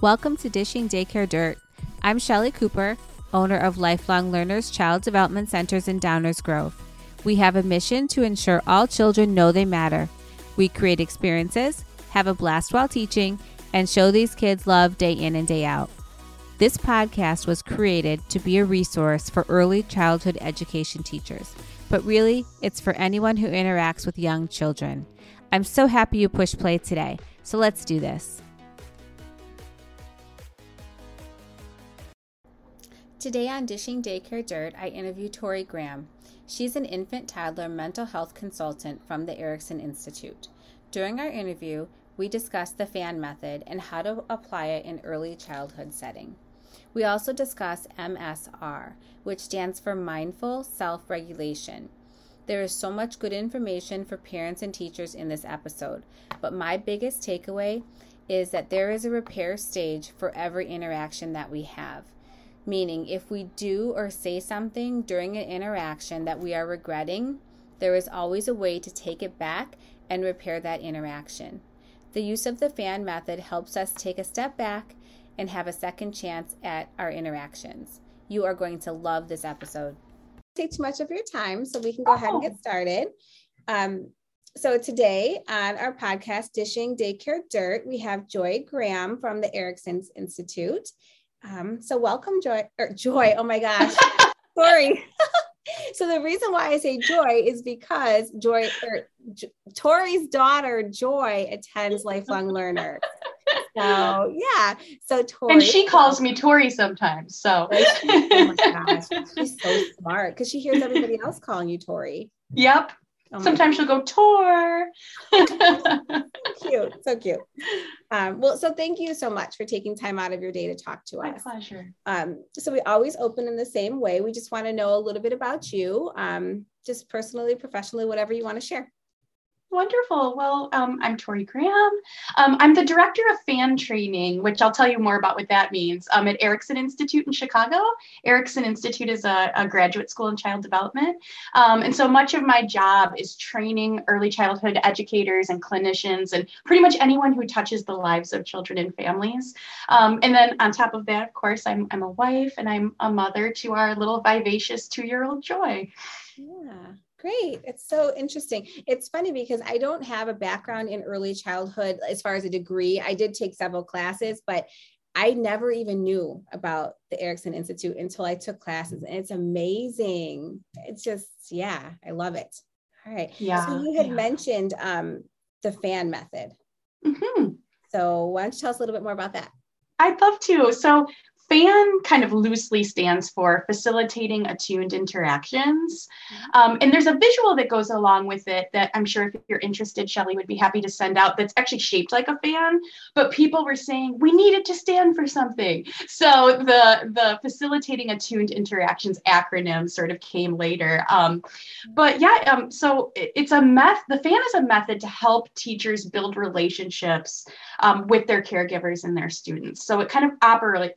Welcome to Dishing Daycare Dirt. I'm Shelly Cooper, owner of Lifelong Learners Child Development Centers in Downers Grove. We have a mission to ensure all children know they matter. We create experiences, have a blast while teaching, and show these kids love day in and day out. This podcast was created to be a resource for early childhood education teachers, but really, it's for anyone who interacts with young children. I'm so happy you pushed play today, so let's do this. Today on Dishing Daycare Dirt, I interview Tori Graham. She's an infant toddler mental health consultant from the Erikson Institute. During our interview, we discuss the FAN method and how to apply it in early childhood setting. We also discuss MSR, which stands for Mindful Self Regulation. There is so much good information for parents and teachers in this episode, but my biggest takeaway is that there is a repair stage for every interaction that we have. Meaning, if we do or say something during an interaction that we are regretting, there is always a way to take it back and repair that interaction. The use of the fan method helps us take a step back and have a second chance at our interactions. You are going to love this episode. Take too much of your time, so we can go oh. ahead and get started. Um, so today on our podcast, Dishing Daycare Dirt, we have Joy Graham from the Erikson's Institute. Um, so welcome, Joy. Or Joy. Oh my gosh, Tori. so the reason why I say Joy is because Joy or J- Tori's daughter Joy attends Lifelong Learner. So yeah, so Tori and she calls me Tori sometimes. So oh my gosh, she's so smart because she hears everybody else calling you Tori. Yep. Oh Sometimes she'll go tour. cute, so cute. Um, well, so thank you so much for taking time out of your day to talk to My us. My pleasure. Um, so we always open in the same way. We just want to know a little bit about you, um, just personally, professionally, whatever you want to share. Wonderful. Well, um, I'm Tori Graham. Um, I'm the director of fan training, which I'll tell you more about what that means um, at Erikson Institute in Chicago. Erikson Institute is a, a graduate school in child development. Um, and so much of my job is training early childhood educators and clinicians and pretty much anyone who touches the lives of children and families. Um, and then on top of that, of course, I'm, I'm a wife and I'm a mother to our little vivacious two year old Joy. Yeah. Great. It's so interesting. It's funny because I don't have a background in early childhood as far as a degree. I did take several classes, but I never even knew about the Erikson Institute until I took classes. And it's amazing. It's just, yeah, I love it. All right. Yeah. So you had yeah. mentioned um, the fan method. Mm-hmm. So why don't you tell us a little bit more about that? I'd love to. So FAN kind of loosely stands for facilitating attuned interactions. Um, and there's a visual that goes along with it that I'm sure if you're interested, Shelly would be happy to send out that's actually shaped like a fan. But people were saying we need it to stand for something. So the, the facilitating attuned interactions acronym sort of came later. Um, but yeah, um, so it, it's a meth, the FAN is a method to help teachers build relationships um, with their caregivers and their students. So it kind of operate,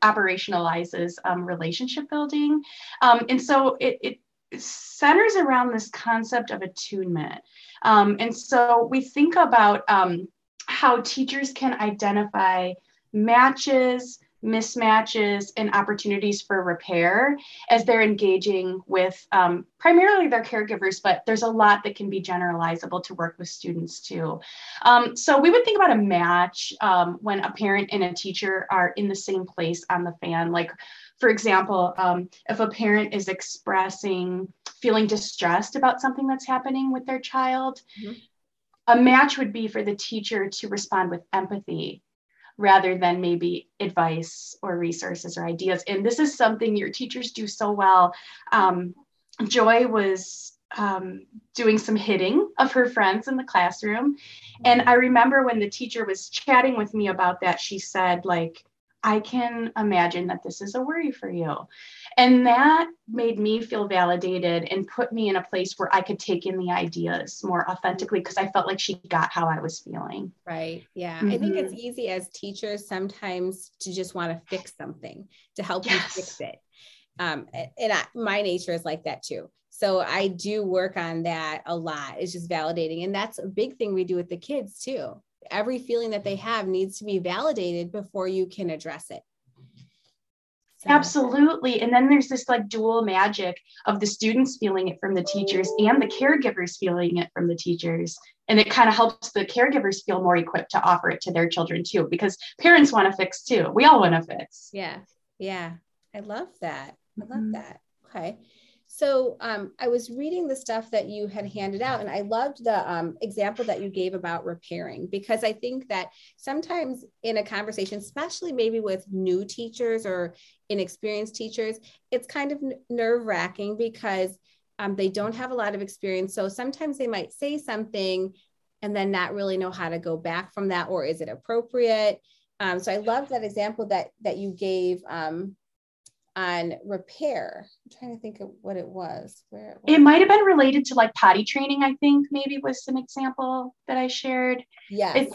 operationalizes um, relationship building. Um, and so it, it, centers around this concept of attunement. Um, and so we think about um, how teachers can identify matches, mismatches and opportunities for repair as they're engaging with um, primarily their caregivers, but there's a lot that can be generalizable to work with students too. Um, so we would think about a match um, when a parent and a teacher are in the same place on the fan. Like, for example, um, if a parent is expressing feeling distressed about something that's happening with their child, mm-hmm. a match would be for the teacher to respond with empathy rather than maybe advice or resources or ideas. And this is something your teachers do so well. Um, Joy was um, doing some hitting of her friends in the classroom. And I remember when the teacher was chatting with me about that, she said, like, I can imagine that this is a worry for you. And that made me feel validated and put me in a place where I could take in the ideas more authentically because I felt like she got how I was feeling. Right. Yeah. Mm-hmm. I think it's mm-hmm. easy as teachers sometimes to just want to fix something to help yes. you fix it. Um, and I, my nature is like that too. So I do work on that a lot. It's just validating. And that's a big thing we do with the kids too every feeling that they have needs to be validated before you can address it. So. Absolutely. And then there's this like dual magic of the students feeling it from the teachers and the caregivers feeling it from the teachers. And it kind of helps the caregivers feel more equipped to offer it to their children too, because parents want to fix too. We all want to fix. Yeah. Yeah. I love that. I love mm-hmm. that. Okay. So um, I was reading the stuff that you had handed out, and I loved the um, example that you gave about repairing because I think that sometimes in a conversation, especially maybe with new teachers or inexperienced teachers, it's kind of nerve wracking because um, they don't have a lot of experience. So sometimes they might say something and then not really know how to go back from that, or is it appropriate? Um, so I love that example that that you gave um, on repair. I'm trying to think of what it was. Where it, was. it might have been related to like potty training. I think maybe was an example that I shared. Yeah. It,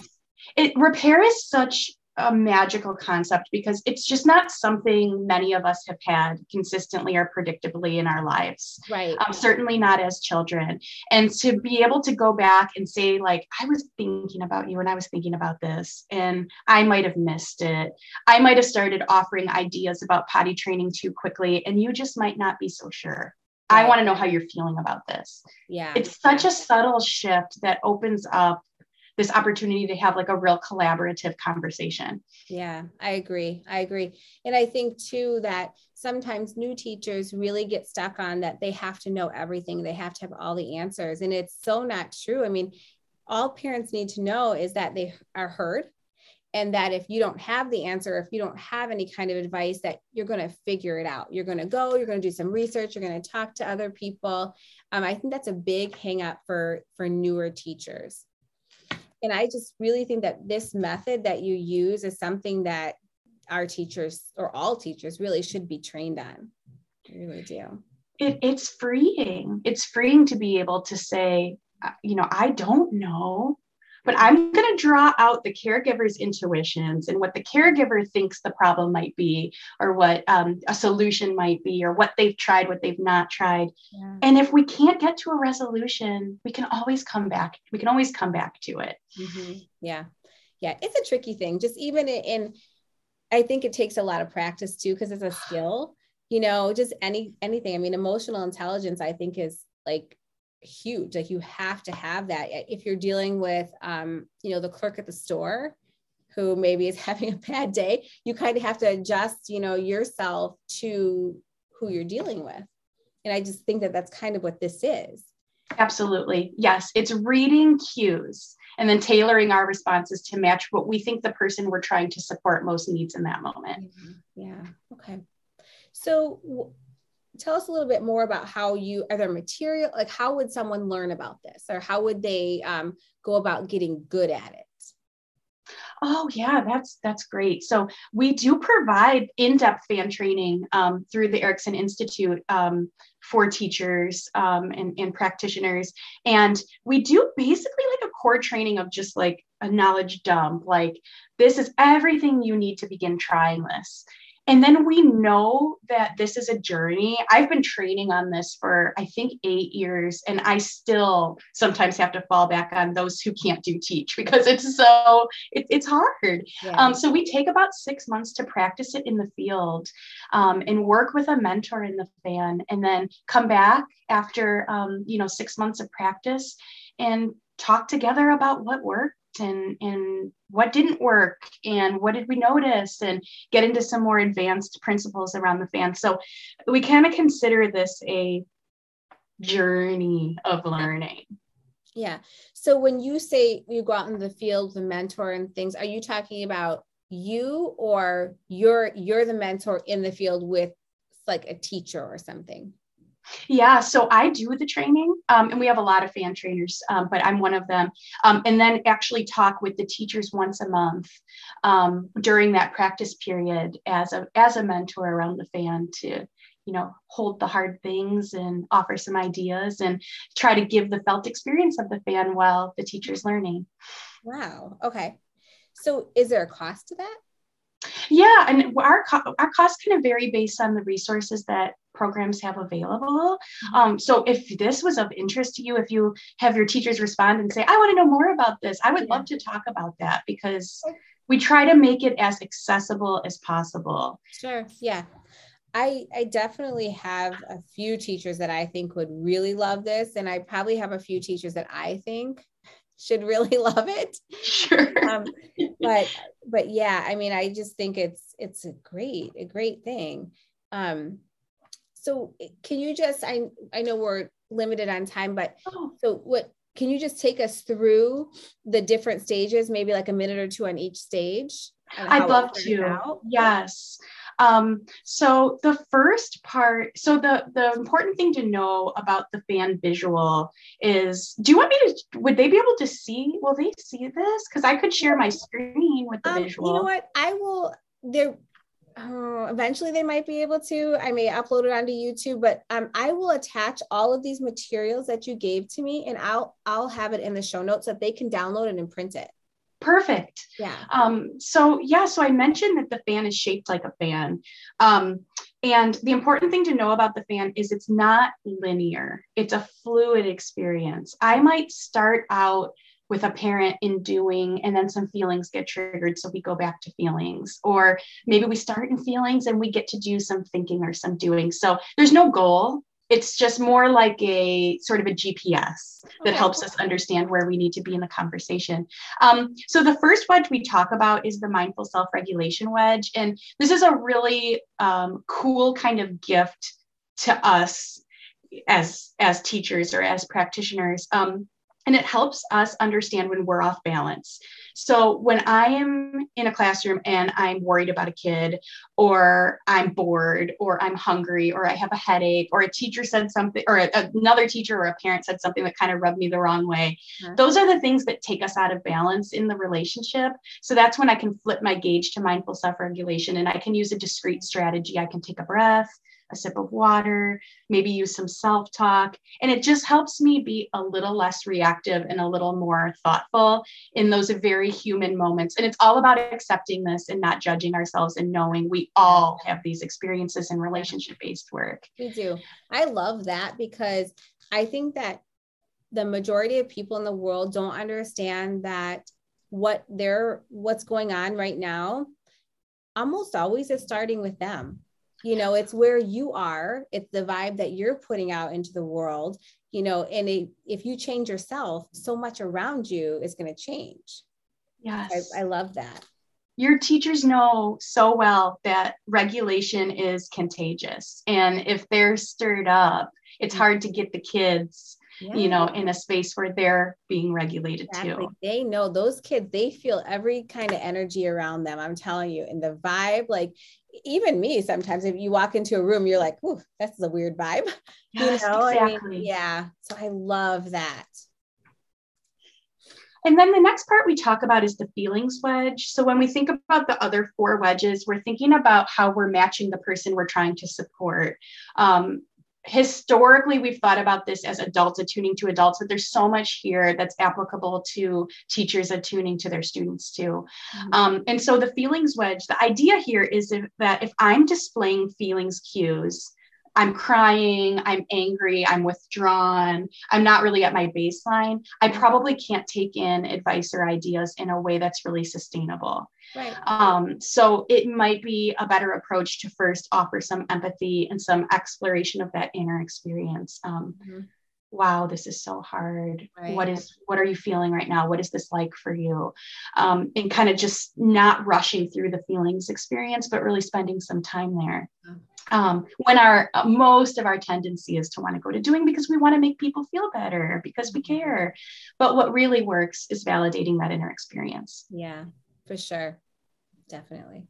it repair is such a magical concept because it's just not something many of us have had consistently or predictably in our lives. Right. Um, certainly not as children. And to be able to go back and say, like, I was thinking about you and I was thinking about this, and I might have missed it. I might have started offering ideas about potty training too quickly, and you just might not be so sure. Right. I want to know how you're feeling about this. Yeah. It's such a subtle shift that opens up this opportunity to have like a real collaborative conversation. Yeah, I agree. I agree. And I think too that sometimes new teachers really get stuck on that they have to know everything, they have to have all the answers. And it's so not true. I mean, all parents need to know is that they are heard and that if you don't have the answer if you don't have any kind of advice that you're going to figure it out you're going to go you're going to do some research you're going to talk to other people um, i think that's a big hang up for for newer teachers and I just really think that this method that you use is something that our teachers or all teachers really should be trained on. I really do. It, it's freeing. It's freeing to be able to say, uh, you know, I don't know but I'm going to draw out the caregiver's intuitions and what the caregiver thinks the problem might be, or what um, a solution might be, or what they've tried, what they've not tried. Yeah. And if we can't get to a resolution, we can always come back. We can always come back to it. Mm-hmm. Yeah. Yeah. It's a tricky thing. Just even in, I think it takes a lot of practice too, because it's a skill, you know, just any, anything. I mean, emotional intelligence, I think is like huge like you have to have that. If you're dealing with um, you know the clerk at the store who maybe is having a bad day you kind of have to adjust you know yourself to who you're dealing with. And i just think that that's kind of what this is. Absolutely. Yes it's reading cues and then tailoring our responses to match what we think the person we're trying to support most needs in that moment. Yeah. Okay. So tell us a little bit more about how you are there material like how would someone learn about this? Or how would they um, go about getting good at it? Oh yeah that's that's great. So we do provide in-depth fan training um, through the Erikson institute um, for teachers um, and, and practitioners. And we do basically like a core training of just like a knowledge dump like this is everything you need to begin trying this and then we know that this is a journey. I've been training on this for, I think, eight years, and I still sometimes have to fall back on those who can't do teach because it's so, it, it's hard. Yeah. Um, so we take about six months to practice it in the field um, and work with a mentor in the fan, and then come back after, um, you know, six months of practice and talk together about what worked and and what didn't work and what did we notice and get into some more advanced principles around the fan. So we kind of consider this a journey of learning. Yeah. So when you say you go out in the field the mentor and things are you talking about you or you're you're the mentor in the field with like a teacher or something yeah, so I do the training, um, and we have a lot of fan trainers, um, but I'm one of them. Um, and then actually talk with the teachers once a month um, during that practice period as a as a mentor around the fan to you know hold the hard things and offer some ideas and try to give the felt experience of the fan while the teacher's learning. Wow. Okay. So is there a cost to that? Yeah, and our co- our costs kind of vary based on the resources that programs have available. Mm-hmm. Um, so if this was of interest to you, if you have your teachers respond and say, I want to know more about this, I would yeah. love to talk about that because we try to make it as accessible as possible. Sure. Yeah. I, I definitely have a few teachers that I think would really love this. And I probably have a few teachers that I think should really love it. Sure. Um, but but yeah, I mean, I just think it's it's a great, a great thing. Um, so can you just I I know we're limited on time, but oh. so what can you just take us through the different stages, maybe like a minute or two on each stage? I'd love to. Yes. Um, so the first part, so the the important thing to know about the fan visual is, do you want me to? Would they be able to see? Will they see this? Because I could share my screen with the um, visual. You know what? I will. There. Uh, eventually, they might be able to. I may upload it onto YouTube, but um, I will attach all of these materials that you gave to me, and I'll I'll have it in the show notes so that they can download it and print it. Perfect. Yeah. Um, so yeah, so I mentioned that the fan is shaped like a fan. Um, and the important thing to know about the fan is it's not linear. It's a fluid experience. I might start out with a parent in doing and then some feelings get triggered so we go back to feelings or maybe we start in feelings and we get to do some thinking or some doing so there's no goal it's just more like a sort of a GPS that okay. helps us understand where we need to be in the conversation. Um, so the first wedge we talk about is the mindful self-regulation wedge, and this is a really um, cool kind of gift to us as as teachers or as practitioners. Um, and it helps us understand when we're off balance. So when I am in a classroom and I'm worried about a kid, or I'm bored, or I'm hungry, or I have a headache, or a teacher said something, or a, another teacher or a parent said something that kind of rubbed me the wrong way, mm-hmm. those are the things that take us out of balance in the relationship. So that's when I can flip my gauge to mindful self regulation and I can use a discrete strategy. I can take a breath a sip of water, maybe use some self talk. And it just helps me be a little less reactive and a little more thoughtful in those very human moments. And it's all about accepting this and not judging ourselves and knowing we all have these experiences in relationship based work. We do. I love that because I think that the majority of people in the world don't understand that what they're what's going on right now almost always is starting with them you know it's where you are it's the vibe that you're putting out into the world you know and it, if you change yourself so much around you is going to change yes. I, I love that. Your teachers know so well that regulation is contagious and if they're stirred up it's mm-hmm. hard to get the kids yeah. you know in a space where they're being regulated exactly. too they know those kids they feel every kind of energy around them i'm telling you and the vibe like even me sometimes if you walk into a room you're like oh that's a weird vibe yes, you know exactly. I mean, yeah so i love that and then the next part we talk about is the feelings wedge. So when we think about the other four wedges, we're thinking about how we're matching the person we're trying to support. Um, historically we've thought about this as adults attuning to adults but there's so much here that's applicable to teachers attuning to their students too mm-hmm. um, and so the feelings wedge the idea here is if, that if i'm displaying feelings cues I'm crying, I'm angry, I'm withdrawn, I'm not really at my baseline, I probably can't take in advice or ideas in a way that's really sustainable. Right. Um, so it might be a better approach to first offer some empathy and some exploration of that inner experience. Um, mm-hmm. Wow, this is so hard. Right. What is what are you feeling right now? What is this like for you? Um, and kind of just not rushing through the feelings experience, but really spending some time there. Mm-hmm um, when our uh, most of our tendency is to want to go to doing because we want to make people feel better because we mm-hmm. care but what really works is validating that inner experience yeah for sure definitely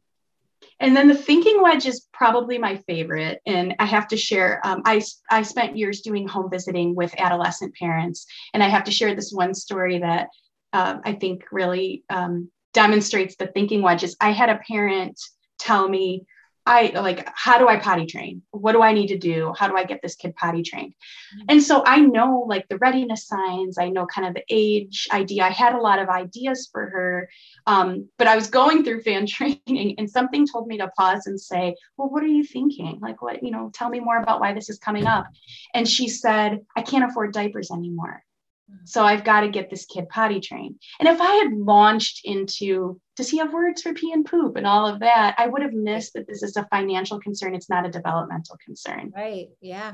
and then the thinking wedge is probably my favorite. And i have to share um, I, I spent years doing home visiting with adolescent parents. And i have to share this one story that uh, i think really um, demonstrates the thinking wedges i had a parent tell me I like, how do I potty train? What do I need to do? How do I get this kid potty trained? Mm-hmm. And so I know like the readiness signs, I know kind of the age idea. I had a lot of ideas for her, um, but I was going through fan training and something told me to pause and say, Well, what are you thinking? Like, what, you know, tell me more about why this is coming up. And she said, I can't afford diapers anymore. Mm-hmm. So I've got to get this kid potty trained. And if I had launched into, does he have words for pee and poop and all of that, I would have missed that this is a financial concern. It's not a developmental concern. Right. Yeah.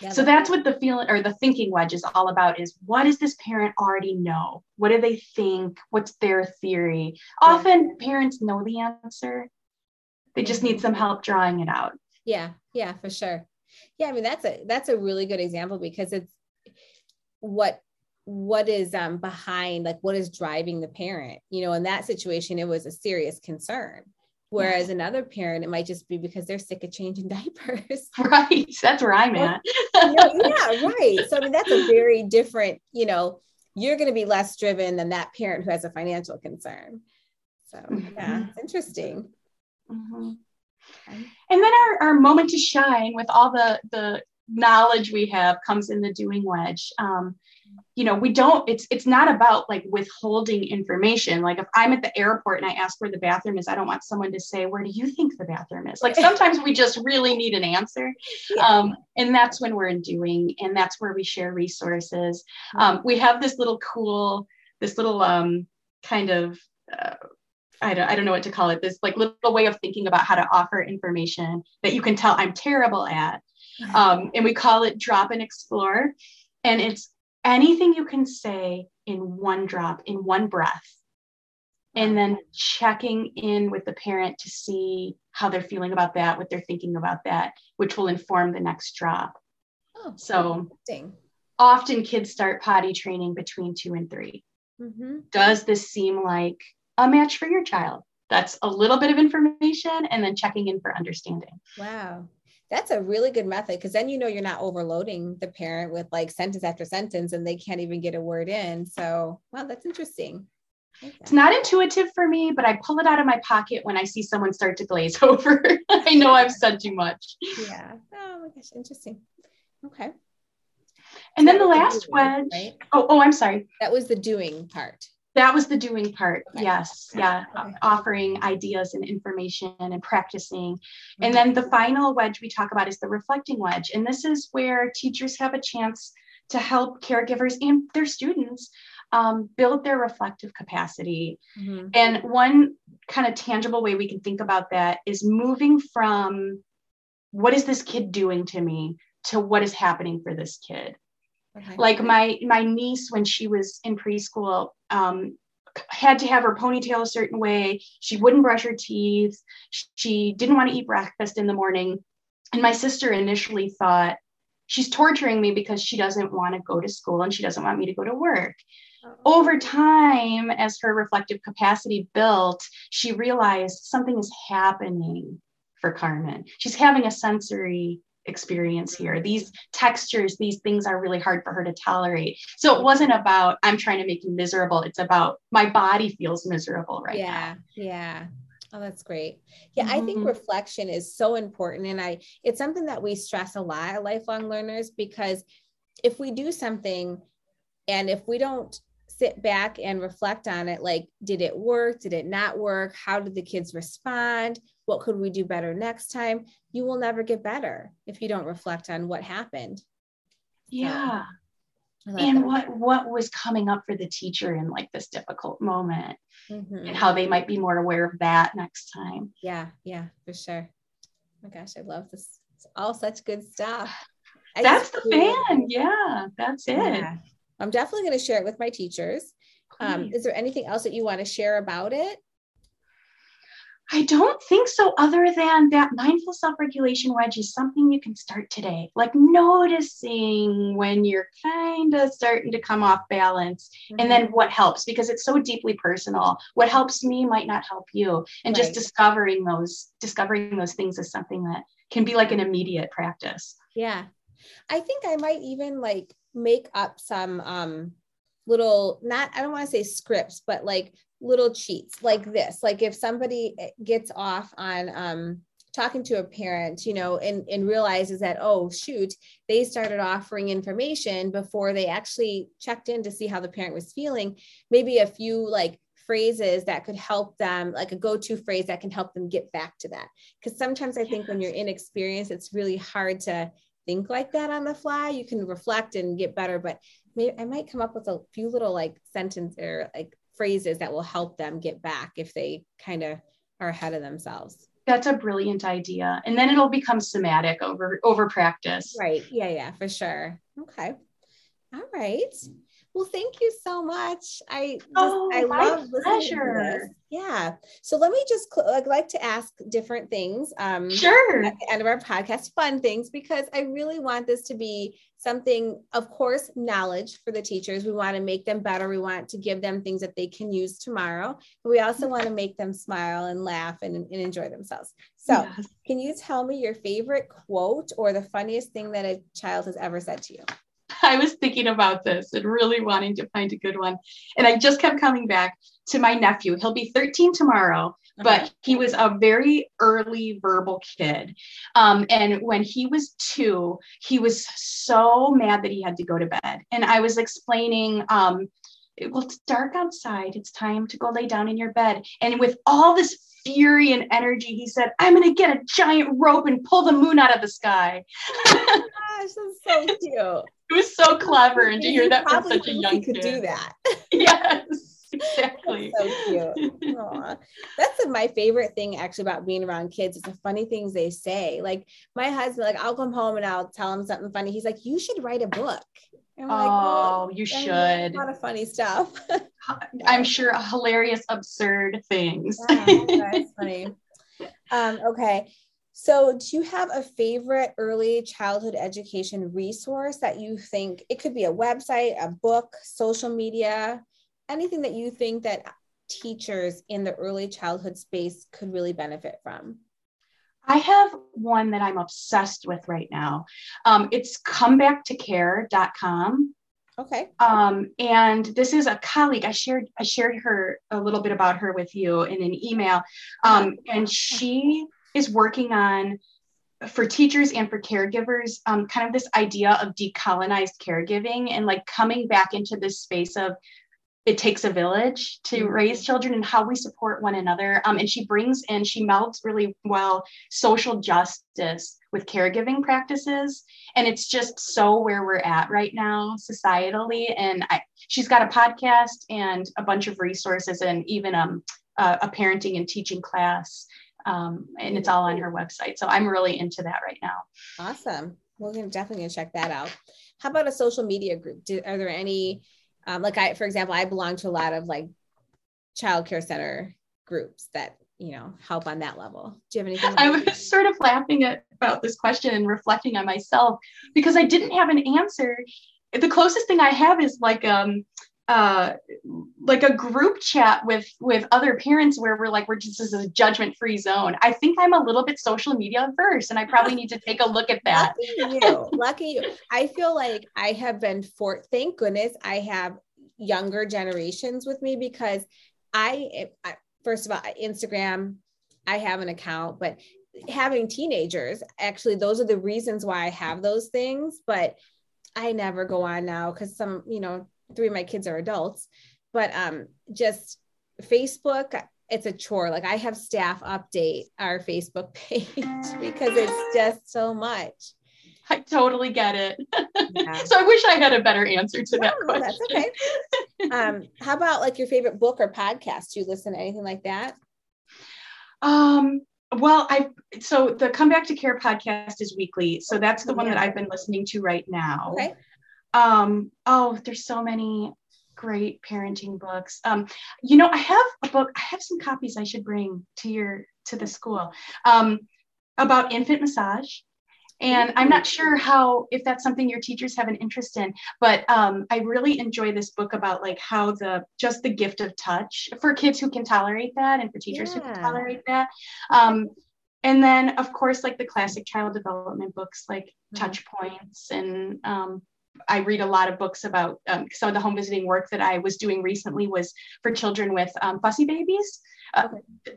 yeah so that's what the feeling or the thinking wedge is all about is what does this parent already know? What do they think? What's their theory? Often parents know the answer. They just need some help drawing it out. Yeah. Yeah, for sure. Yeah, I mean that's a that's a really good example because it's what what is um, behind like what is driving the parent? You know in that situation it was a serious concern. Whereas another parent it might just be because they're sick of changing diapers. Right. That's where i'm at. Yeah, yeah right. So i mean that's a very different you know you're going to be less driven than that parent who has a financial concern. So mm-hmm. yeah it's interesting. Mm-hmm. and then our, our moment to shine with all the the knowledge we have comes in the doing wedge. Um, you know we don't it's it's not about like withholding information. Like if i'm at the airport and i ask where the bathroom is i don't want someone to say where do you think the bathroom is? Like sometimes we just really need an answer. Yeah. um, and that's when we're in doing and that's where we share resources. Um, we have this little cool this little um, kind of uh, I don't, I don't know what to call it this like little way of thinking about how to offer information that you can tell i'm terrible at um, and we call it drop and explore. And it's anything you can say in one drop, in one breath. And then checking in with the parent to see how they're feeling about that, what they're thinking about that, which will inform the next drop. Oh, so often kids start potty training between two and 3 mm-hmm. Does this seem like a match for your child? That's a little bit of information and then checking in for understanding. Wow that's a really good method because then you know you're not overloading the parent with like sentence after sentence and they can't even get a word in. So, wow, that's interesting. It's not intuitive for me, but I pull it out of my pocket when I see someone start to glaze over. I know I've said too much. Yeah. Oh my gosh, interesting. Okay. And so then the last wedge. Right? Oh, oh, I'm sorry. That was the doing part that was the doing part okay. yes yeah okay. offering ideas and information and practicing mm-hmm. and then the final wedge we talk about is the reflecting wedge and this is where teachers have a chance to help caregivers and their students um, build their reflective capacity mm-hmm. and one kind of tangible way we can think about that is moving from what is this kid doing to me to what is happening for this kid Okay. Like my my niece when she was in preschool um, had to have her ponytail a certain way. She wouldn't brush her teeth. She didn't want to eat breakfast in the morning. And my sister initially thought she's torturing me because she doesn't want to go to school and she doesn't want me to go to work. Oh. Over time, as her reflective capacity built, she realized something is happening for Carmen. She's having a sensory experience here. These textures, these things are really hard for her to tolerate. So it wasn't about I'm trying to make you miserable. It's about my body feels miserable right yeah, now. Yeah. Yeah. Oh, that's great. Yeah, mm-hmm. I think mm-hmm. reflection is so important. And I it's something that we stress a lot lifelong learners because if we do something and if we don't sit back and reflect on it like did it work did it not work how did the kids respond what could we do better next time you will never get better if you don't reflect on what happened yeah like and that. what what was coming up for the teacher in like this difficult moment mm-hmm. and how they might be more aware of that next time yeah yeah for sure oh my gosh i love this it's all such good stuff I that's the fan yeah that's it yeah. I'm definitely going to share it with my teachers. Um, is there anything else that you want to share about it? I don't think so, other than that mindful self regulation wedge is something you can start today. Like noticing when you're kind of starting to come off balance, mm-hmm. and then mm-hmm. what helps because it's so deeply personal. What helps me might not help you. And right. just discovering those, discovering those things is something that can be like an immediate practice. Yeah. I think I might even like make up some um little not I don't want to say scripts, but like little cheats like this. Like if somebody eh, gets off on um talking to a parent, you know, and, and realizes that, oh, shoot, they started offering information before they actually checked in to see how the parent was feeling. Maybe a few like phrases that could help them, like a go to phrase that can help them get back to that. Because sometimes I think when you're inexperienced, it's really hard to think like that on the fly. You can reflect and get better, but maybe I might come up with a few little like sentence or like phrases that will help them get back if they kind of are ahead of themselves. That's a brilliant idea. And then it'll become somatic over over practice. Right. Yeah, yeah, for sure. Okay. All right. Well, thank you so much. I just, oh, I love pleasure. Yeah. So let me just I'd like to ask different things. Um, sure. At the end of our podcast, fun things, because I really want this to be something, of course, knowledge for the teachers. We want to make them better. We want to give them things that they can use tomorrow. But we also want to make them smile and laugh and, and enjoy themselves. So, yes. can you tell me your favorite quote or the funniest thing that a child has ever said to you? I was thinking about this and really wanting to find a good one. And I just kept coming back to my nephew. He'll be 13 tomorrow, but he was a very early verbal kid. Um, and when he was two, he was so mad that he had to go to bed. And I was explaining, um, well, it's dark outside. It's time to go lay down in your bed. And with all this fury and energy, he said, I'm going to get a giant rope and pull the moon out of the sky. Oh gosh, that's so cute. It was so clever. And to hear that from such a young could kid. do that. yes. Exactly. so cute. Aww. That's my favorite thing actually about being around kids. It's the funny things they say. Like my husband, like I'll come home and I'll tell him something funny. He's like, "You should write a book." oh, like, well, you should. A lot of funny stuff. I'm sure hilarious, absurd things. yeah, that's funny. Um, okay. So, do you have a favorite early childhood education resource that you think it could be a website, a book, social media, anything that you think that teachers in the early childhood space could really benefit from? I have one that I'm obsessed with right now. Um, it's comebacktocare.com. Okay. Um, and this is a colleague. I shared I shared her a little bit about her with you in an email. Um, and she is working on for teachers and for caregivers um, kind of this idea of decolonized caregiving and like coming back into this space of it takes a village to mm-hmm. raise children and how we support one another. Um, and she brings in, she melds really well social justice with caregiving practices. And it's just so where we're at right now societally. And I, she's got a podcast and a bunch of resources and even um, a, a parenting and teaching class um, and it's all on her website. So I'm really into that right now. Awesome. We're gonna definitely gonna check that out. How about a social media group? Do, are there any, um, like I, for example, I belong to a lot of like childcare center groups that you know help on that level. Do you have anything? I was sort of laughing at, about this question and reflecting on myself because I didn't have an answer. The closest thing I have is like um uh like a group chat with with other parents where we're like we're just this is a judgment free zone. I think i'm a little bit social media averse and i probably need to take a look at that. Lucky you lucky you. I feel like i have been for thank goodness i have younger generations with me because i, I first of all instagram i have an account but having teenagers actually those are the reasons why i have those things but i never go on now because some you know three of my kids are adults, but um, just Facebook, it's a chore. Like I have staff update our Facebook page because it's just so much. I totally get it. Yeah. so I wish I had a better answer to no, that question. That's okay. um, how about like your favorite book or podcast? Do you listen to anything like that? Um, well, I so the Come Back to Care podcast is weekly, so that's the one that I've been listening to right now. Okay. Um, oh, there's so many great parenting books. Um, you know, I have a book, I have some copies I should bring to your to the school um, about infant massage. And I'm not sure how if that's something your teachers have an interest in, but um, I really enjoy this book about like how the just the gift of touch for kids who can tolerate that and for teachers yeah. who can tolerate that. Um, and then of course like the classic child development books like mm-hmm. touch points and um, I read a lot of books about um, some of the home visiting work that I was doing recently was for children with um, fussy babies. Uh,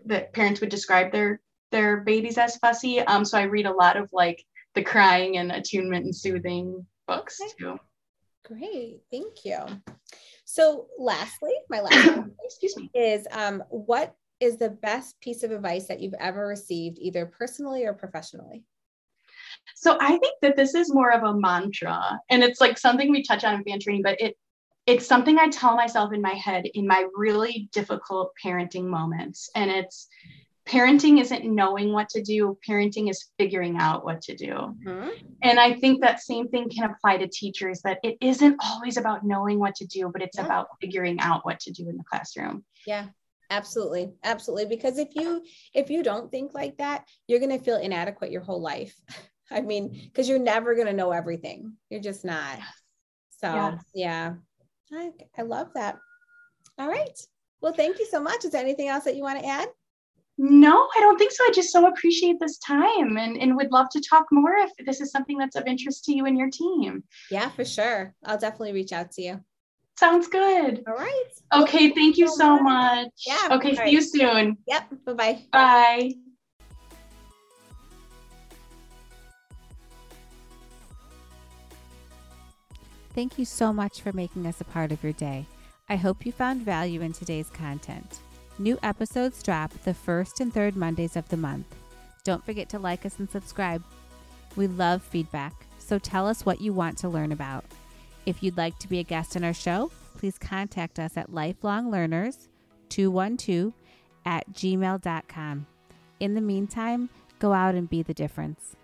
that parents would describe their their babies as fussy. Um, so I read a lot of like the crying and attunement and soothing books okay. too. Great, thank you. So, lastly, my last excuse me is um, what is the best piece of advice that you've ever received, either personally or professionally? So I think that this is more of a mantra, and it's like something we touch on in fan training, but it it's something I tell myself in my head in my really difficult parenting moments, and it's parenting isn't knowing what to do parenting is figuring out what to do mm-hmm. and i think that same thing can apply to teachers that it isn't always about knowing what to do but it's yeah. about figuring out what to do in the classroom yeah absolutely absolutely because if you if you don't think like that you're going to feel inadequate your whole life i mean because you're never going to know everything you're just not so yes. yeah I, I love that all right well thank you so much is there anything else that you want to add no, I don't think so. I just so appreciate this time and, and would love to talk more if this is something that's of interest to you and your team. Yeah, for sure. I'll definitely reach out to you. Sounds good. All right. Okay, thank you so much. Yeah. Okay, see right. you soon. Yep. Bye-bye. Bye. Thank you so much for making us a part of your day. I hope you found value in today's content. New episodes drop the first and third Mondays of the month. Don't forget to like us and subscribe. We love feedback, so tell us what you want to learn about. If you'd like to be a guest on our show, please contact us at lifelonglearners212 at gmail.com. In the meantime, go out and be the difference.